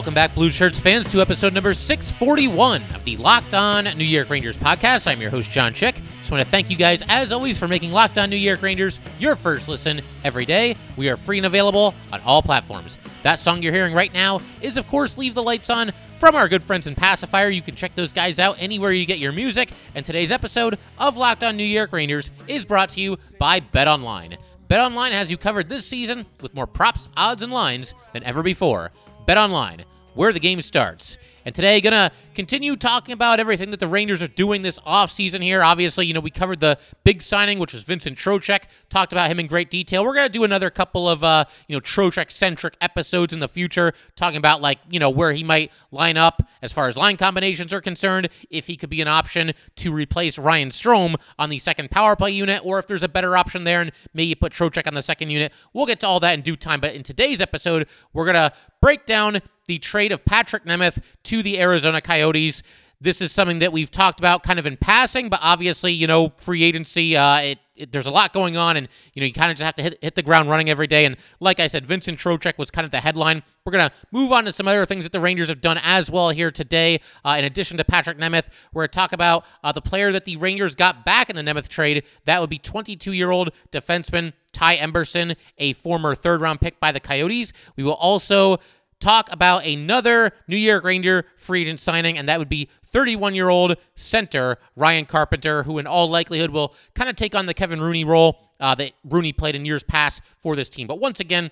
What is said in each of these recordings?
Welcome back, Blue Shirts fans, to episode number 641 of the Locked On New York Rangers podcast. I'm your host, John Chick. Just want to thank you guys, as always, for making Locked On New York Rangers your first listen every day. We are free and available on all platforms. That song you're hearing right now is, of course, Leave the Lights On from our good friends in Pacifier. You can check those guys out anywhere you get your music. And today's episode of Locked On New York Rangers is brought to you by Bet Online. Bet Online has you covered this season with more props, odds, and lines than ever before. Bet Online, where the game starts. And today, gonna continue talking about everything that the Rangers are doing this offseason here. Obviously, you know, we covered the big signing, which was Vincent Trocheck. Talked about him in great detail. We're gonna do another couple of uh, you know, Trocheck-centric episodes in the future, talking about like, you know, where he might line up as far as line combinations are concerned, if he could be an option to replace Ryan Strome on the second power play unit, or if there's a better option there and maybe put Trocheck on the second unit. We'll get to all that in due time. But in today's episode, we're gonna break down the trade of Patrick Nemeth to the Arizona Coyotes. This is something that we've talked about kind of in passing, but obviously, you know, free agency, uh, it, it, there's a lot going on, and you know, you kind of just have to hit, hit the ground running every day. And like I said, Vincent Trocheck was kind of the headline. We're gonna move on to some other things that the Rangers have done as well here today. Uh, in addition to Patrick Nemeth, we're gonna talk about uh, the player that the Rangers got back in the Nemeth trade. That would be 22-year-old defenseman Ty Emberson, a former third-round pick by the Coyotes. We will also talk about another New York Ranger free agent signing, and that would be 31 year old center Ryan Carpenter, who in all likelihood will kind of take on the Kevin Rooney role uh, that Rooney played in years past for this team. But once again,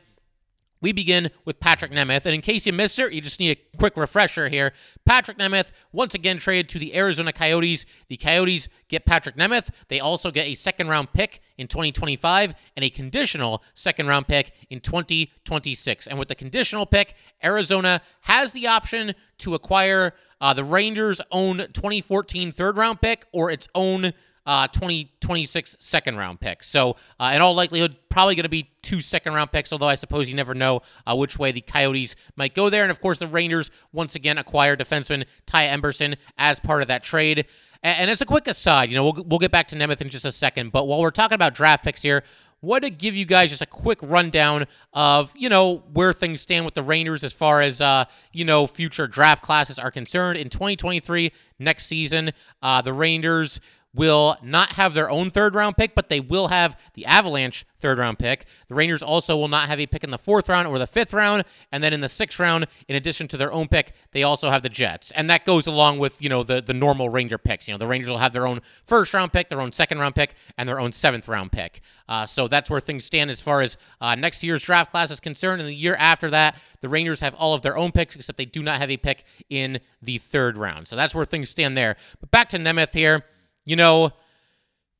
we begin with Patrick Nemeth. And in case you missed it, you just need a quick refresher here. Patrick Nemeth, once again, traded to the Arizona Coyotes. The Coyotes get Patrick Nemeth. They also get a second round pick in 2025 and a conditional second round pick in 2026. And with the conditional pick, Arizona has the option to acquire uh, the Rangers' own 2014 third round pick or its own uh, 2026 second round pick. So, uh, in all likelihood, probably going to be two second round picks, although I suppose you never know uh, which way the Coyotes might go there. And of course, the Rangers once again acquire defenseman Ty Emberson as part of that trade. And, and as a quick aside, you know, we'll, we'll get back to Nemeth in just a second, but while we're talking about draft picks here, want to give you guys just a quick rundown of you know where things stand with the Rangers as far as uh, you know future draft classes are concerned in 2023 next season. Uh, the Rangers will not have their own third round pick, but they will have the Avalanche third round pick. The Rangers also will not have a pick in the fourth round or the fifth round. And then in the sixth round, in addition to their own pick, they also have the Jets. And that goes along with, you know, the, the normal Ranger picks. You know, the Rangers will have their own first round pick, their own second round pick, and their own seventh round pick. Uh, so that's where things stand as far as uh, next year's draft class is concerned. And the year after that, the Rangers have all of their own picks, except they do not have a pick in the third round. So that's where things stand there. But back to Nemeth here you know,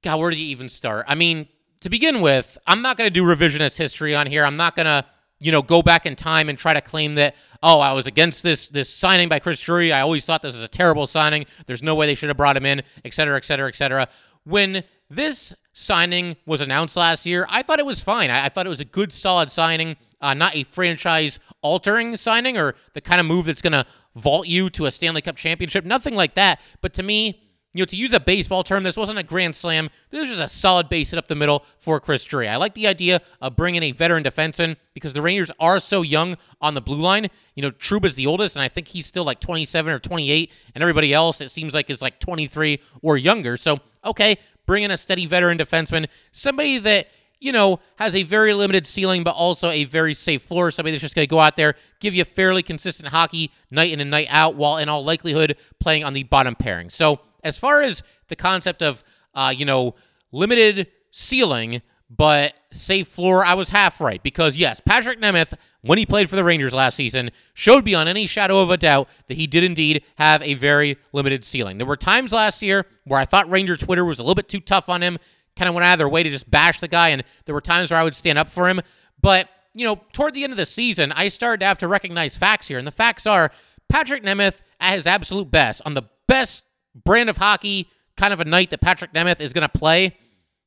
God, where do you even start? I mean, to begin with, I'm not going to do revisionist history on here. I'm not going to, you know, go back in time and try to claim that, oh, I was against this this signing by Chris Drury. I always thought this was a terrible signing. There's no way they should have brought him in, et cetera, et cetera, et cetera. When this signing was announced last year, I thought it was fine. I, I thought it was a good, solid signing, uh, not a franchise altering signing or the kind of move that's going to vault you to a Stanley Cup championship. Nothing like that. But to me, you know, to use a baseball term, this wasn't a grand slam. This was just a solid base hit up the middle for Chris Drury. I like the idea of bringing a veteran defenseman because the Rangers are so young on the blue line. You know, Trouba's the oldest, and I think he's still like 27 or 28, and everybody else, it seems like, is like 23 or younger. So, okay, bring in a steady veteran defenseman, somebody that you know, has a very limited ceiling, but also a very safe floor. Somebody that's just going to go out there, give you fairly consistent hockey night in and night out, while in all likelihood playing on the bottom pairing. So as far as the concept of, uh, you know, limited ceiling but safe floor, I was half right because yes, Patrick Nemeth, when he played for the Rangers last season, showed beyond any shadow of a doubt that he did indeed have a very limited ceiling. There were times last year where I thought Ranger Twitter was a little bit too tough on him, kind of went out of their way to just bash the guy, and there were times where I would stand up for him. But you know, toward the end of the season, I started to have to recognize facts here, and the facts are Patrick Nemeth at his absolute best on the best brand of hockey kind of a night that Patrick Nemeth is going to play.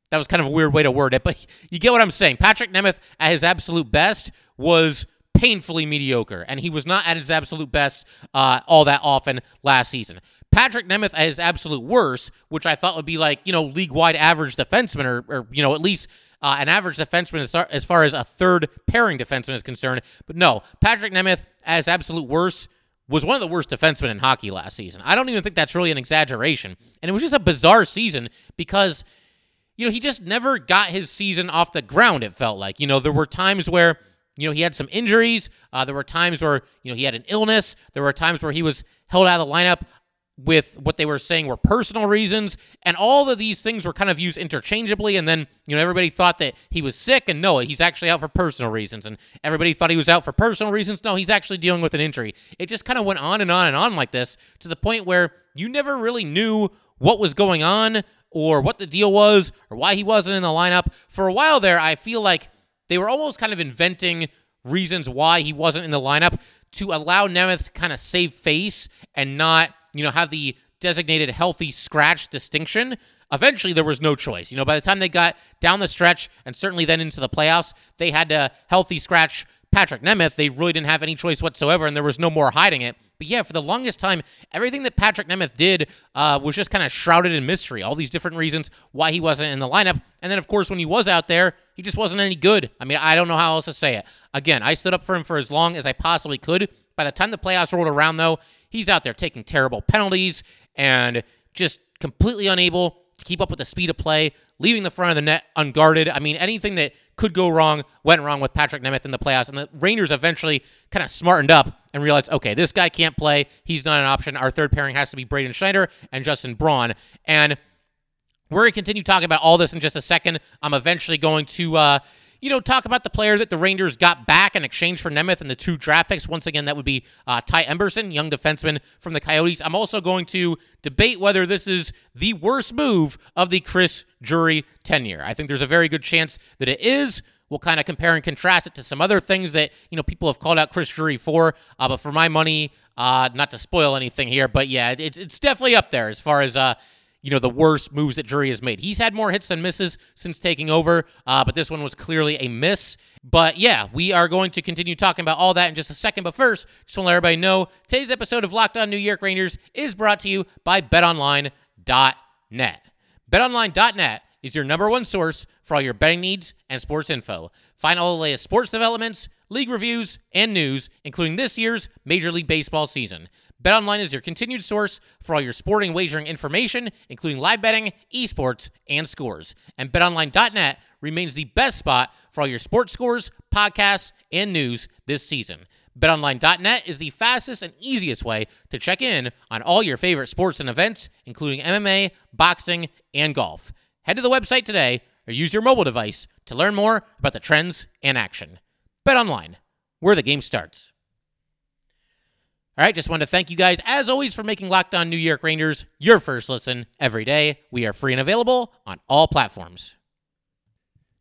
That was kind of a weird way to word it, but you get what I'm saying. Patrick Nemeth at his absolute best was painfully mediocre, and he was not at his absolute best uh, all that often last season. Patrick Nemeth at his absolute worst, which I thought would be like, you know, league wide average defenseman or, or, you know, at least uh, an average defenseman as far, as far as a third pairing defenseman is concerned. But no, Patrick Nemeth his absolute worst was one of the worst defensemen in hockey last season. I don't even think that's really an exaggeration. And it was just a bizarre season because, you know, he just never got his season off the ground, it felt like. You know, there were times where, you know, he had some injuries. Uh, there were times where, you know, he had an illness. There were times where he was held out of the lineup with what they were saying were personal reasons and all of these things were kind of used interchangeably and then you know everybody thought that he was sick and no he's actually out for personal reasons and everybody thought he was out for personal reasons. No he's actually dealing with an injury. It just kind of went on and on and on like this to the point where you never really knew what was going on or what the deal was or why he wasn't in the lineup. For a while there i feel like they were almost kind of inventing reasons why he wasn't in the lineup to allow Nemeth to kind of save face and not you know, have the designated healthy scratch distinction, eventually there was no choice. You know, by the time they got down the stretch and certainly then into the playoffs, they had to healthy scratch Patrick Nemeth. They really didn't have any choice whatsoever, and there was no more hiding it. But yeah, for the longest time, everything that Patrick Nemeth did uh, was just kind of shrouded in mystery. All these different reasons why he wasn't in the lineup. And then, of course, when he was out there, he just wasn't any good. I mean, I don't know how else to say it. Again, I stood up for him for as long as I possibly could. By the time the playoffs rolled around, though, He's out there taking terrible penalties and just completely unable to keep up with the speed of play, leaving the front of the net unguarded. I mean, anything that could go wrong went wrong with Patrick Nemeth in the playoffs. And the Rangers eventually kind of smartened up and realized, okay, this guy can't play. He's not an option. Our third pairing has to be Braden Schneider and Justin Braun. And we're going to continue talking about all this in just a second. I'm eventually going to uh, you know, talk about the player that the Rangers got back in exchange for Nemeth and the two draft picks. Once again, that would be uh, Ty Emberson, young defenseman from the Coyotes. I'm also going to debate whether this is the worst move of the Chris Drury tenure. I think there's a very good chance that it is. We'll kind of compare and contrast it to some other things that you know people have called out Chris Drury for. Uh, but for my money, uh, not to spoil anything here, but yeah, it's it's definitely up there as far as uh, you know, the worst moves that Drury has made. He's had more hits than misses since taking over, uh, but this one was clearly a miss. But yeah, we are going to continue talking about all that in just a second. But first, just want to let everybody know today's episode of Locked On New York Rangers is brought to you by BetOnline.net. BetOnline.net is your number one source for all your betting needs and sports info. Find all the latest sports developments, league reviews, and news, including this year's Major League Baseball season. BetOnline is your continued source for all your sporting wagering information, including live betting, esports, and scores. And betonline.net remains the best spot for all your sports scores, podcasts, and news this season. BetOnline.net is the fastest and easiest way to check in on all your favorite sports and events, including MMA, boxing, and golf. Head to the website today or use your mobile device to learn more about the trends and action. BetOnline, where the game starts. All right, just want to thank you guys, as always, for making Locked On New York Rangers your first listen every day. We are free and available on all platforms.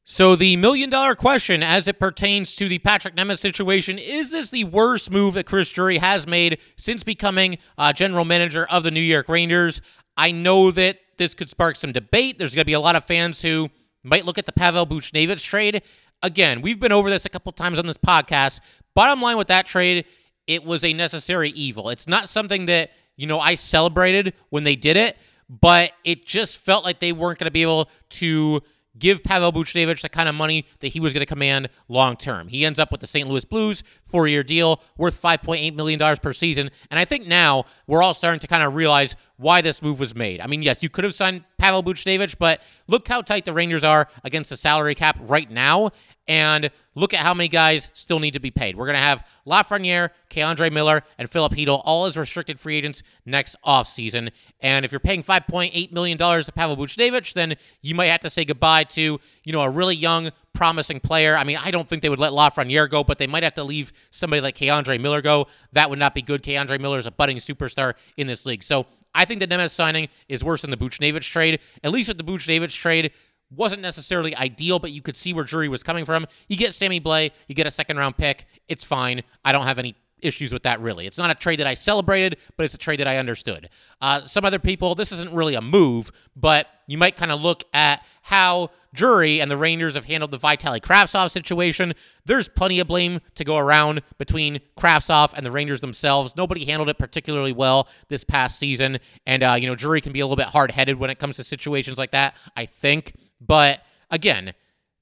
So, the million dollar question as it pertains to the Patrick Nemeth situation is this the worst move that Chris Drury has made since becoming uh, general manager of the New York Rangers? I know that this could spark some debate. There's going to be a lot of fans who might look at the Pavel Buchnevich trade. Again, we've been over this a couple times on this podcast. Bottom line with that trade it was a necessary evil. It's not something that, you know, I celebrated when they did it, but it just felt like they weren't going to be able to give Pavel Buchnevich the kind of money that he was going to command long term. He ends up with the St. Louis Blues, four year deal worth $5.8 million per season. And I think now we're all starting to kind of realize why this move was made. I mean, yes, you could have signed Pavel Buchnevich, but look how tight the Rangers are against the salary cap right now. And look at how many guys still need to be paid. We're going to have Lafreniere, K'Andre Miller, and Filip Chytil all as restricted free agents next offseason. And if you're paying $5.8 million to Pavel Buchnevich, then you might have to say goodbye to, you know, a really young, promising player. I mean, I don't think they would let Lafreniere go, but they might have to leave somebody like K'Andre Miller go. That would not be good. K'Andre Miller is a budding superstar in this league. So I think the Nemeth signing is worse than the Buchnevich trade. At least with the Buchnevich trade, wasn't necessarily ideal, but you could see where Drury was coming from. You get Sammy Blais, you get a second round pick. It's fine. I don't have any issues with that, really. It's not a trade that I celebrated, but it's a trade that I understood. Uh, some other people, this isn't really a move, but you might kind of look at how Drury and the Rangers have handled the Vitaly Kravtsov situation. There's plenty of blame to go around between Kravtsov and the Rangers themselves. Nobody handled it particularly well this past season, and uh, you know Drury can be a little bit hard headed when it comes to situations like that. I think, but again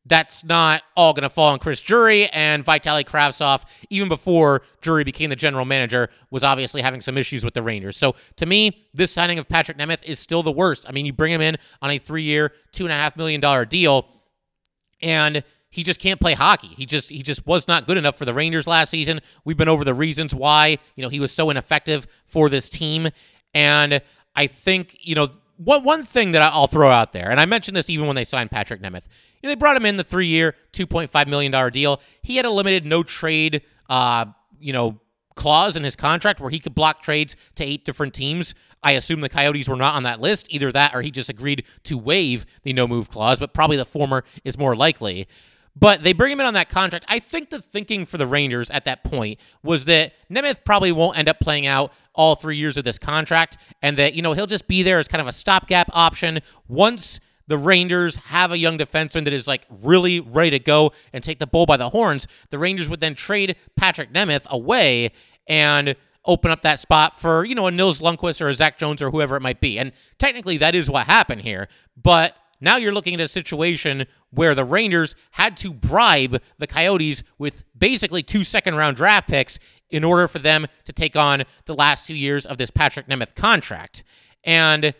that's not all going to fall on Chris Drury. and Vitaly Kravtsov, even before Drury became the general manager, was obviously having some issues with the Rangers. So to me, this signing of Patrick Nemeth is still the worst. I mean, you bring him in on a and a half million dollar deal, and he just can't play hockey. He just he just was not good enough for the Rangers last season. We've been over the reasons why you know he was so ineffective for this team, and I think you know one one thing that I'll throw out there, and I mentioned this even when they signed Patrick Nemeth. You know, they brought him in the three-year, two point five million dollar deal. He had a limited no trade, uh, you know, clause in his contract where he could block trades to eight different teams. I assume the Coyotes were not on that list. Either that, or he just agreed to waive the no move clause. But probably the former is more likely. But they bring him in on that contract. I think the thinking for the Rangers at that point was that Nemeth probably won't end up playing out all three years of this contract, and that you know he'll just be there as kind of a stopgap option once the Rangers have a young defenseman that is like really ready to go and take the bull by the horns. The Rangers would then trade Patrick Nemeth away and open up that spot for you know a Nils Lundkvist or a Zach Jones or whoever it might be. And technically that is what happened here, but now you're looking at a situation where the Rangers had to bribe the Coyotes with basically two second round draft picks in order for them to take on the last two years of this Patrick Nemeth contract. And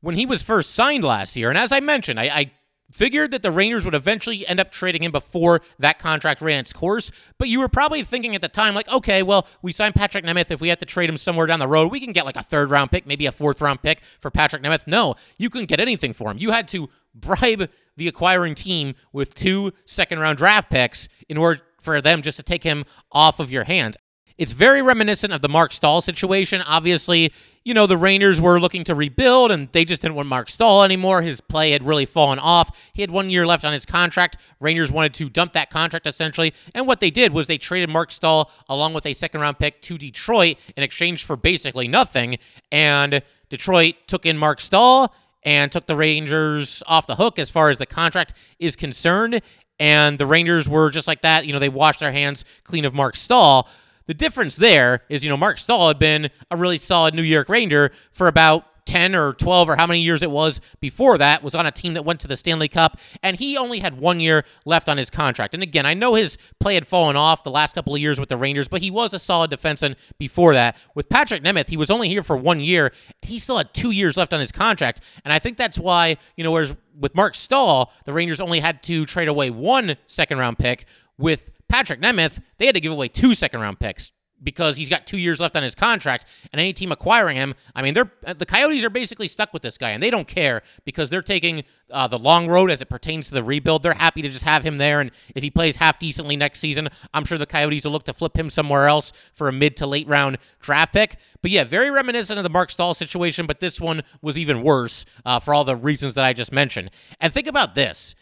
when he was first signed last year, and as I mentioned, I, I figured that the Rangers would eventually end up trading him before that contract ran its course. But you were probably thinking at the time, like, okay, well, we signed Patrick Nemeth. If we have to trade him somewhere down the road, we can get like a third round pick, maybe a fourth round pick for Patrick Nemeth. No, you couldn't get anything for him. You had to bribe the acquiring team with two second round draft picks in order for them just to take him off of your hands. It's very reminiscent of the Marc Staal situation. Obviously, you know, the Rangers were looking to rebuild and they just didn't want Marc Staal anymore. His play had really fallen off. He had one year left on his contract. Rangers wanted to dump that contract essentially. And what they did was they traded Marc Staal along with a second round pick to Detroit in exchange for basically nothing. And Detroit took in Marc Staal and took the Rangers off the hook as far as the contract is concerned. And the Rangers were just like that. You know, they washed their hands clean of Marc Staal. The difference there is, you know, Marc Staal had been a really solid New York Ranger for about 10 or 12 or how many years it was before that, was on a team that went to the Stanley Cup, and he only had one year left on his contract. And again, I know his play had fallen off the last couple of years with the Rangers, but he was a solid defenseman before that. With Patrick Nemeth, he was only here for one year. He still had two years left on his contract, and I think that's why, you know, whereas with Marc Staal, the Rangers only had to trade away one second round pick. With Patrick Nemeth, they had to give away two second round picks because he's got two years left on his contract, and any team acquiring him, I mean, they're the Coyotes are basically stuck with this guy, and they don't care because they're taking uh, the long road as it pertains to the rebuild. They're happy to just have him there, and if he plays half decently next season, I'm sure the Coyotes will look to flip him somewhere else for a mid to late round draft pick. But yeah, very reminiscent of the Marc Staal situation, but this one was even worse uh, for all the reasons that I just mentioned. And think about this: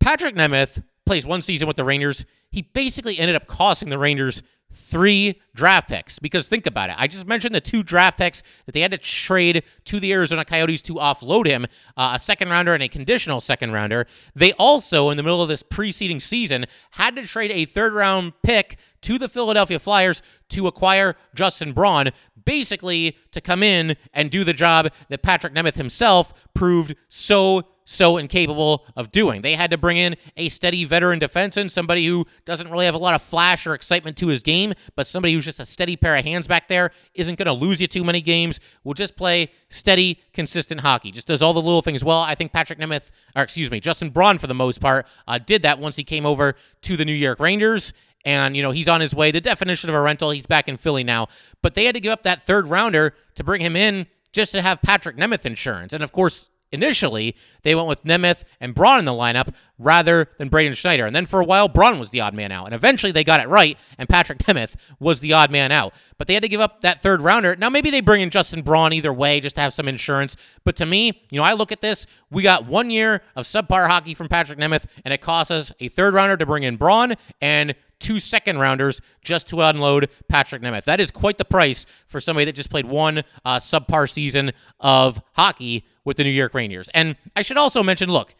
Patrick Nemeth plays one season with the Rangers he basically ended up costing the Rangers three draft picks. Because think about it. I just mentioned the two draft picks that they had to trade to the Arizona Coyotes to offload him uh, a second rounder and a conditional second rounder. They also, in the middle of this preceding season, had to trade a third round pick to the Philadelphia Flyers to acquire Justin Braun, basically to come in and do the job that Patrick Nemeth himself proved so so incapable of doing. They had to bring in a steady veteran defenseman, somebody who doesn't really have a lot of flash or excitement to his game, but somebody who's just a steady pair of hands back there, isn't going to lose you too many games, will just play steady, consistent hockey, just does all the little things well. I think Patrick Nemeth, or excuse me, Justin Braun for the most part, uh, did that once he came over to the New York Rangers. And, you know, he's on his way. The definition of a rental, he's back in Philly now. But they had to give up that third rounder to bring him in just to have Patrick Nemeth insurance. And of course, initially, they went with Nemeth and Braun in the lineup rather than Braden Schneider. And then for a while, Braun was the odd man out. And eventually they got it right, and Patrick Nemeth was the odd man out. But they had to give up that third rounder. Now, maybe they bring in Justin Braun either way just to have some insurance. But to me, you know, I look at this, we got one year of subpar hockey from Patrick Nemeth, and it costs us a third rounder to bring in Braun and two second rounders just to unload Patrick Nemeth. That is quite the price for somebody that just played one uh, subpar season of hockey with the New York Rangers. And I should also mention look,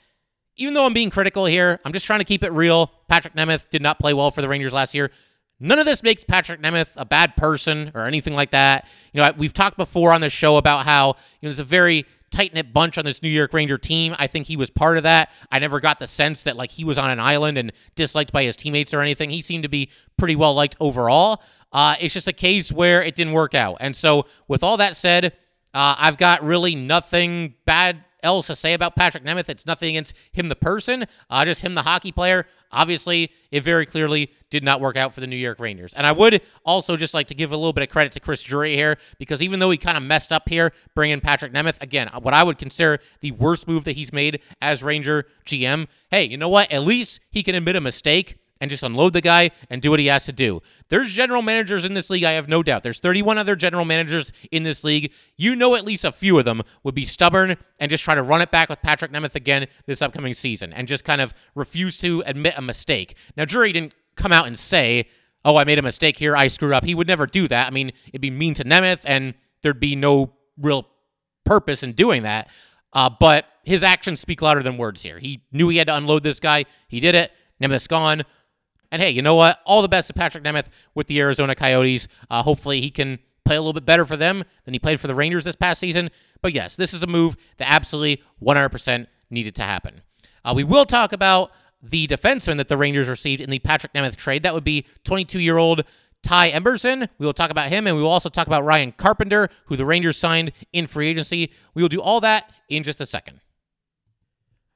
even though I'm being critical here, I'm just trying to keep it real. Patrick Nemeth did not play well for the Rangers last year. None of this makes Patrick Nemeth a bad person or anything like that. You know, we've talked before on the show about how, you know, there's a very tight knit bunch on this New York Ranger team. I think he was part of that. I never got the sense that like he was on an island and disliked by his teammates or anything. He seemed to be pretty well liked overall. Uh, it's just a case where it didn't work out. And so, with all that said, uh, I've got really nothing bad else to say about Patrick Nemeth. It's nothing against him, the person, uh, just him, the hockey player. Obviously, it very clearly did not work out for the New York Rangers. And I would also just like to give a little bit of credit to Chris Drury here because even though he kind of messed up here bringing Patrick Nemeth, again, what I would consider the worst move that he's made as Ranger GM, hey, you know what? At least he can admit a mistake and just unload the guy and do what he has to do. There's general managers in this league, I have no doubt. There's 31 other general managers in this league. You know at least a few of them would be stubborn and just try to run it back with Patrick Nemeth again this upcoming season and just kind of refuse to admit a mistake. Now, Drury didn't come out and say, oh, I made a mistake here, I screwed up. He would never do that. I mean, it'd be mean to Nemeth and there'd be no real purpose in doing that. Uh, but his actions speak louder than words here. He knew he had to unload this guy. He did it. Nemeth's gone. And hey, you know what? All the best to Patrick Nemeth with the Arizona Coyotes. Uh, hopefully, he can play a little bit better for them than he played for the Rangers this past season. But yes, this is a move that absolutely 100% needed to happen. Uh, we will talk about the defenseman that the Rangers received in the Patrick Nemeth trade. That would be 22 year old Ty Emberson. We will talk about him, and we will also talk about Ryan Carpenter, who the Rangers signed in free agency. We will do all that in just a second.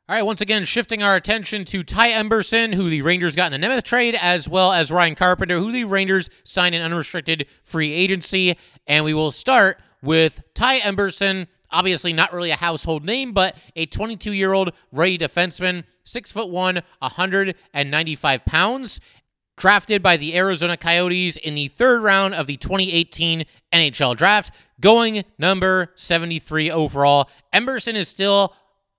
All right, once again, shifting our attention to Ty Emberson, who the Rangers got in the Nemeth trade, as well as Ryan Carpenter, who the Rangers signed in unrestricted free agency. And we will start with Ty Emberson. Obviously, not really a household name, but a 22 year old ready defenseman, six foot one, 195 pounds. Drafted by the Arizona Coyotes in the third round of the 2018 NHL draft, going number 73 overall. Emberson is still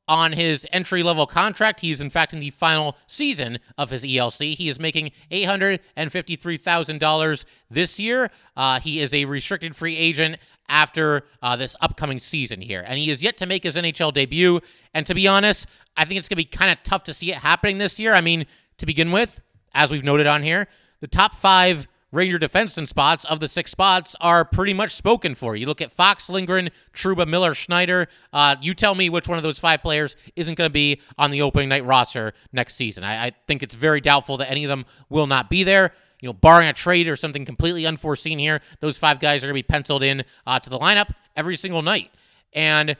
on his entry level contract. He is, in fact, in the final season of his ELC. He is making $853,000 this year. Uh, he is a restricted free agent after uh, this upcoming season here. And he is yet to make his NHL debut. And to be honest, I think it's going to be kind of tough to see it happening this year. I mean, to begin with, as we've noted on here, the top five Ranger defenseman spots of the six spots are pretty much spoken for. You look at Fox, Lindgren, Trouba, Miller, Schneider. Uh, you tell me which one of those five players isn't going to be on the opening night roster next season. I, I, think it's very doubtful that any of them will not be there. You know, barring a trade or something completely unforeseen here, those five guys are going to be penciled in uh, to the lineup every single night. And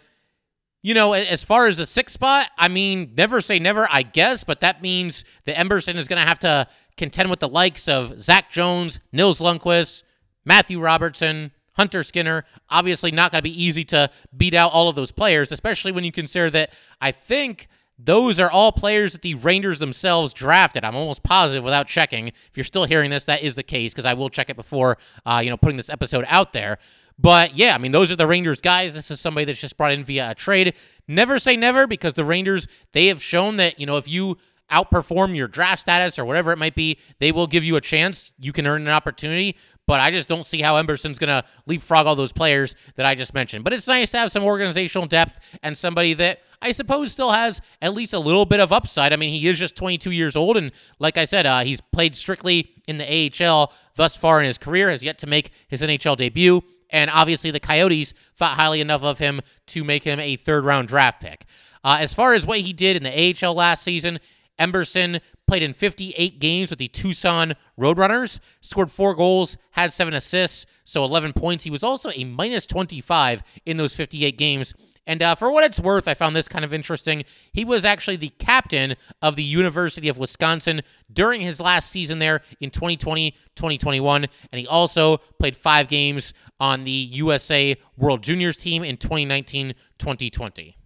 you know, as far as the sixth spot, I mean, never say never, I guess, but that means that Emberson is going to have to contend with the likes of Zach Jones, Nils Lundkvist, Matthew Robertson, Hunter Skinner. Obviously, not going to be easy to beat out all of those players, especially when you consider that I think those are all players that the Rangers themselves drafted. I'm almost positive without checking. If you're still hearing this, that is the case because I will check it before, uh, you know, putting this episode out there. But yeah, I mean, those are the Rangers guys. This is somebody that's just brought in via a trade. Never say never because the Rangers, they have shown that, you know, if you outperform your draft status or whatever it might be, they will give you a chance. You can earn an opportunity. But I just don't see how Emberson's going to leapfrog all those players that I just mentioned. But it's nice to have some organizational depth and somebody that I suppose still has at least a little bit of upside. I mean, he is just 22 years old. And like I said, uh, he's played strictly in the AHL thus far in his career, has yet to make his NHL debut. And obviously, the Coyotes thought highly enough of him to make him a third round draft pick. Uh, as far as what he did in the AHL last season, Emberson played in 58 games with the Tucson Roadrunners, scored four goals, had seven assists, so 11 points. He was also a minus 25 in those 58 games. And uh, for what it's worth, I found this kind of interesting. He was actually the captain of the University of Wisconsin during his last season there in 2020 2021. And he also played five games on the USA World Juniors team in 2019 2020.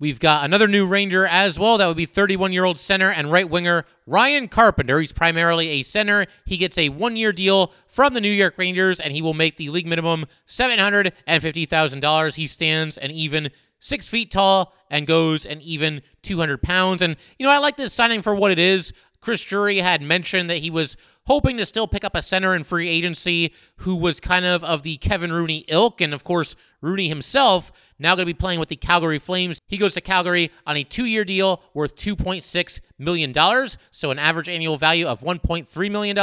We've got another new Ranger as well. That would be 31 year old center and right winger Ryan Carpenter. He's primarily a center. He gets a one year deal from the New York Rangers and he will make the league minimum $750,000. He stands an even six feet tall and goes an even 200 pounds. And, you know, I like this signing for what it is. Chris Drury had mentioned that he was hoping to still pick up a center in free agency who was kind of of the Kevin Rooney ilk. And of course, Rooney himself now going to be playing with the Calgary Flames. He goes to Calgary on a two year deal worth $2.6 million. So an average annual value of $1.3 million.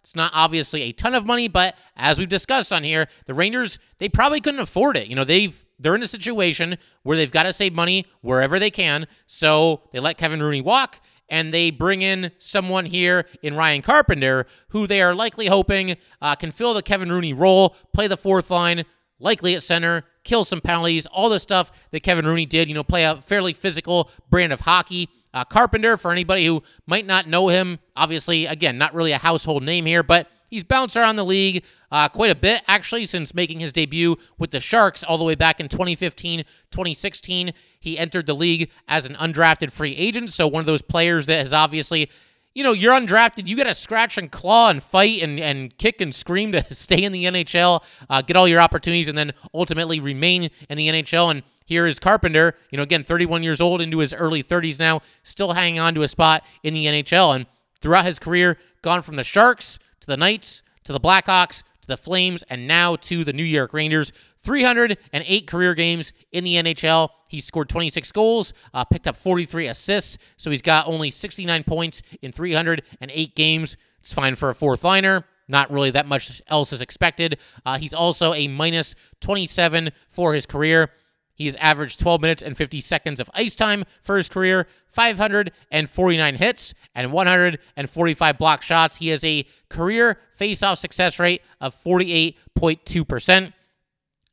It's not obviously a ton of money, but as we've discussed on here, the Rangers, they probably couldn't afford it. You know, they've they're in a situation where they've got to save money wherever they can. So they let Kevin Rooney walk and they bring in someone here in Ryan Carpenter, who they are likely hoping uh, can fill the Kevin Rooney role, play the fourth line, likely at center, kill some penalties, all the stuff that Kevin Rooney did, you know, play a fairly physical brand of hockey. Uh, Carpenter, for anybody who might not know him, obviously, again, not really a household name here, but he's bounced around the league uh, quite a bit, actually, since making his debut with the Sharks all the way back in 2015, 2016. He entered the league as an undrafted free agent, so one of those players that has obviously you know, you're undrafted. You got to scratch and claw and fight and, and kick and scream to stay in the NHL, uh, get all your opportunities, and then ultimately remain in the NHL. And here is Carpenter, you know, again, 31 years old into his early 30s now, still hanging on to a spot in the NHL. And throughout his career, gone from the Sharks to the Knights to the Blackhawks to the Flames and now to the New York Rangers. 308 career games in the NHL. He scored 26 goals, uh, picked up 43 assists, so he's got only 69 points in 308 games. It's fine for a fourth liner. Not really that much else is expected. Uh, he's also a minus 27 for his career. He has averaged 12 minutes and 50 seconds of ice time for his career, 549 hits, and 145 block shots. He has a career faceoff success rate of 48.2%.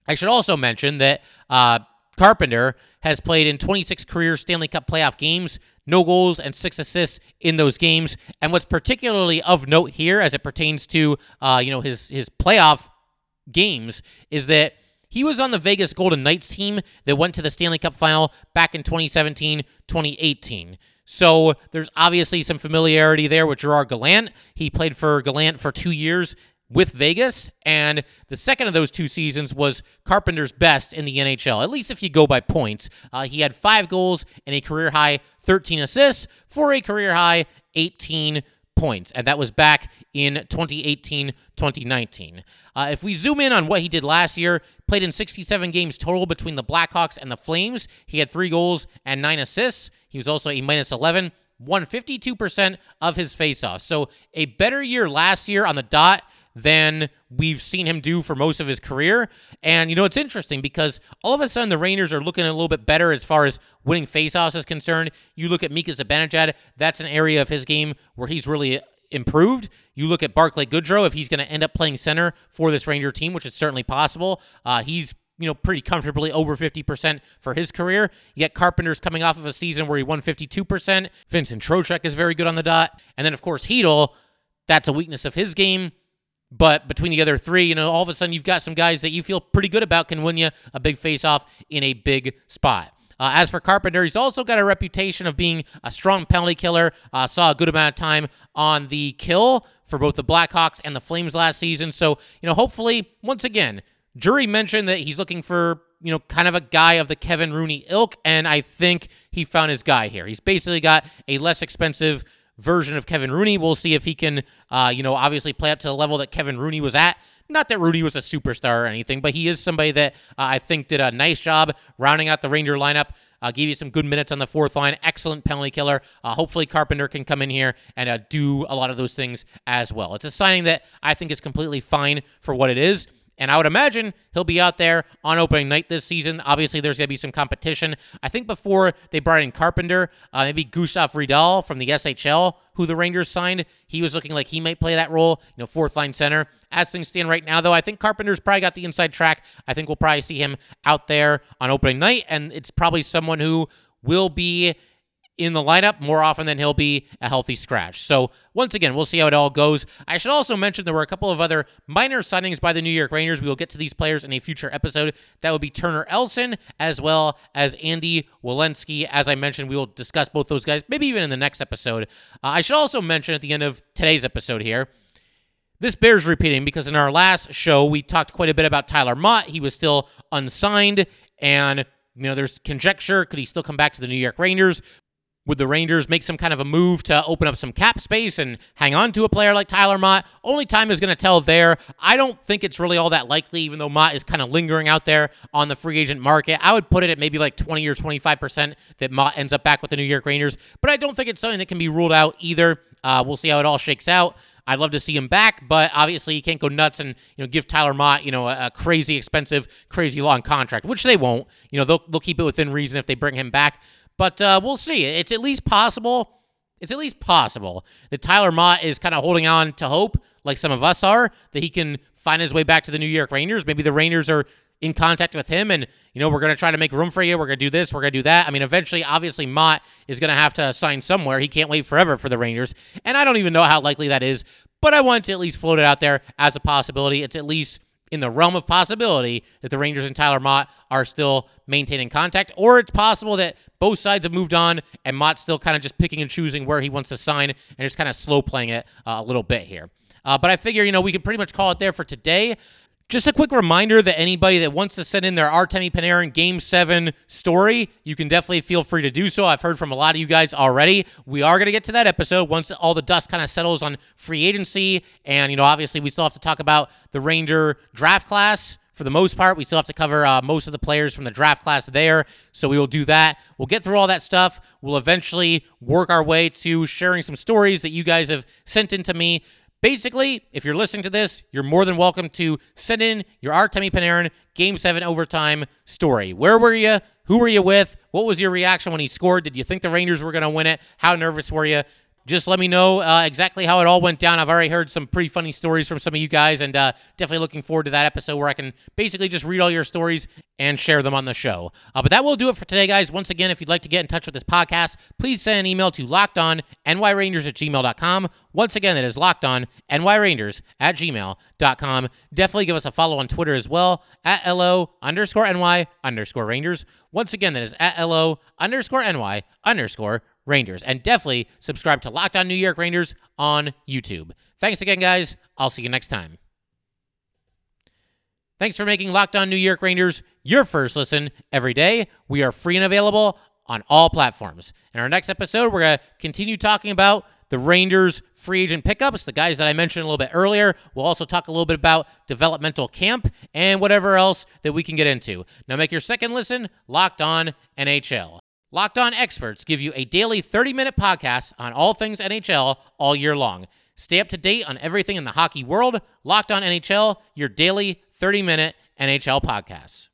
I should also mention that uh, Carpenter has played in 26 career Stanley Cup playoff games, no goals and six assists in those games. And what's particularly of note here, as it pertains to uh, you know his his playoff games, is that he was on the Vegas Golden Knights team that went to the Stanley Cup final back in 2017 2018. So there's obviously some familiarity there with Gerard Gallant. He played for Gallant for two years with Vegas, and the second of those two seasons was Carpenter's best in the NHL, at least if you go by points. Uh, he had five goals and a career high 13 assists for a career high 18 points, and that was back in 2018 2019. Uh, if we zoom in on what he did last year, played in 67 games total between the Blackhawks and the Flames. He had three goals and nine assists. He was also a minus 11, won 52% of his faceoffs. So a better year last year on the dot than we've seen him do for most of his career. And, you know, it's interesting because all of a sudden the Rangers are looking a little bit better as far as winning faceoffs is concerned. You look at Mika Zibanejad, that's an area of his game where he's really improved. You look at Barclay Goodrow, if he's going to end up playing center for this Ranger team, which is certainly possible, uh, he's you know, pretty comfortably over 50% for his career. Yet Carpenter's coming off of a season where he won 52%. Vincent Trocheck is very good on the dot. And then, of course, Chytil, that's a weakness of his game. But between the other three, you know, all of a sudden you've got some guys that you feel pretty good about can win you a big face-off in a big spot. Uh, as for Carpenter, he's also got a reputation of being a strong penalty killer. Uh, saw a good amount of time on the kill for both the Blackhawks and the Flames last season. So, you know, hopefully, once again, Drury mentioned that he's looking for, you know, kind of a guy of the Kevin Rooney ilk, and I think he found his guy here. He's basically got a less expensive version of Kevin Rooney. We'll see if he can, uh, you know, obviously play up to the level that Kevin Rooney was at. Not that Rooney was a superstar or anything, but he is somebody that uh, I think did a nice job rounding out the Ranger lineup. Uh, gave you some good minutes on the fourth line. Excellent penalty killer. Uh, hopefully, Carpenter can come in here and uh, do a lot of those things as well. It's a signing that I think is completely fine for what it is. And I would imagine he'll be out there on opening night this season. Obviously, there's going to be some competition. I think before they brought in Carpenter, uh, maybe Gustav Rydahl from the SHL, who the Rangers signed, he was looking like he might play that role, you know, fourth line center. As things stand right now, though, I think Carpenter's probably got the inside track. I think we'll probably see him out there on opening night, and it's probably someone who will be in the lineup more often than he'll be a healthy scratch. So, once again, we'll see how it all goes. I should also mention there were a couple of other minor signings by the New York Rangers. We will get to these players in a future episode. That would be Turner Elson as well as Andy Welinski. As I mentioned, we will discuss both those guys, maybe even in the next episode. Uh, I should also mention at the end of today's episode here. This bears repeating because in our last show, we talked quite a bit about Tyler Motte. He was still unsigned, and you know, there's conjecture could he still come back to the New York Rangers? Would the Rangers make some kind of a move to open up some cap space and hang on to a player like Tyler Motte? Only time is going to tell there. I don't think it's really all that likely, even though Motte is kind of lingering out there on the free agent market. I would put it at maybe like 20 or 25% that Motte ends up back with the New York Rangers, but I don't think it's something that can be ruled out either. Uh, we'll see how it all shakes out. I'd love to see him back, but obviously you can't go nuts and you know give Tyler Motte you know a, a, crazy expensive, crazy long contract, which they won't. You know they'll they'll keep it within reason if they bring him back. But uh, we'll see. It's at least possible. It's at least possible that Tyler Motte is kind of holding on to hope, like some of us are, that he can find his way back to the New York Rangers. Maybe the Rangers are in contact with him and you know we're going to try to make room for you we're going to do this we're going to do that i mean eventually obviously motte is going to have to sign somewhere he can't wait forever for the rangers and i don't even know how likely that is but i want to at least float it out there as a possibility it's at least in the realm of possibility that the Rangers and Tyler Motte are still maintaining contact, or it's possible that both sides have moved on and Motte's still kind of just picking and choosing where he wants to sign and just kind of slow playing it uh, a little bit here. Uh, but I figure, you know, we can pretty much call it there for today. Just a quick reminder that anybody that wants to send in their Artemi Panarin Game 7 story, you can definitely feel free to do so. I've heard from a lot of you guys already. We are going to get to that episode once all the dust kind of settles on free agency. And, you know, obviously we still have to talk about the Ranger draft class for the most part. We still have to cover uh, most of the players from the draft class there. So we will do that. We'll get through all that stuff. We'll eventually work our way to sharing some stories that you guys have sent in to me. Basically, if you're listening to this, you're more than welcome to send in your Artemi Panarin Game 7 overtime story. Where were you? Who were you with? What was your reaction when he scored? Did you think the Rangers were going to win it? How nervous were you? Just let me know uh, exactly how it all went down. I've already heard some pretty funny stories from some of you guys, and uh, definitely looking forward to that episode where I can basically just read all your stories and share them on the show. Uh, but that will do it for today, guys. Once again, if you'd like to get in touch with this podcast, please send an email to lockedonnyrangers at gmail.com. Once again, that is lockedonnyrangers at gmail.com. Definitely give us a follow on Twitter as well at LO underscore NY underscore Rangers. Once again, that is at LO underscore NY underscore Rangers. And definitely subscribe to Locked On New York Rangers on YouTube. Thanks again, guys. I'll see you next time. Thanks for making Locked On New York Rangers your first listen every day. We are free and available on all platforms. In our next episode, we're going to continue talking about the Rangers free agent pickups, the guys that I mentioned a little bit earlier. We'll also talk a little bit about developmental camp and whatever else that we can get into. Now, make your second listen Locked On NHL. Locked On experts give you a daily 30 minute podcast on all things NHL all year long. Stay up to date on everything in the hockey world. Locked On NHL, your daily 30 minute NHL podcast.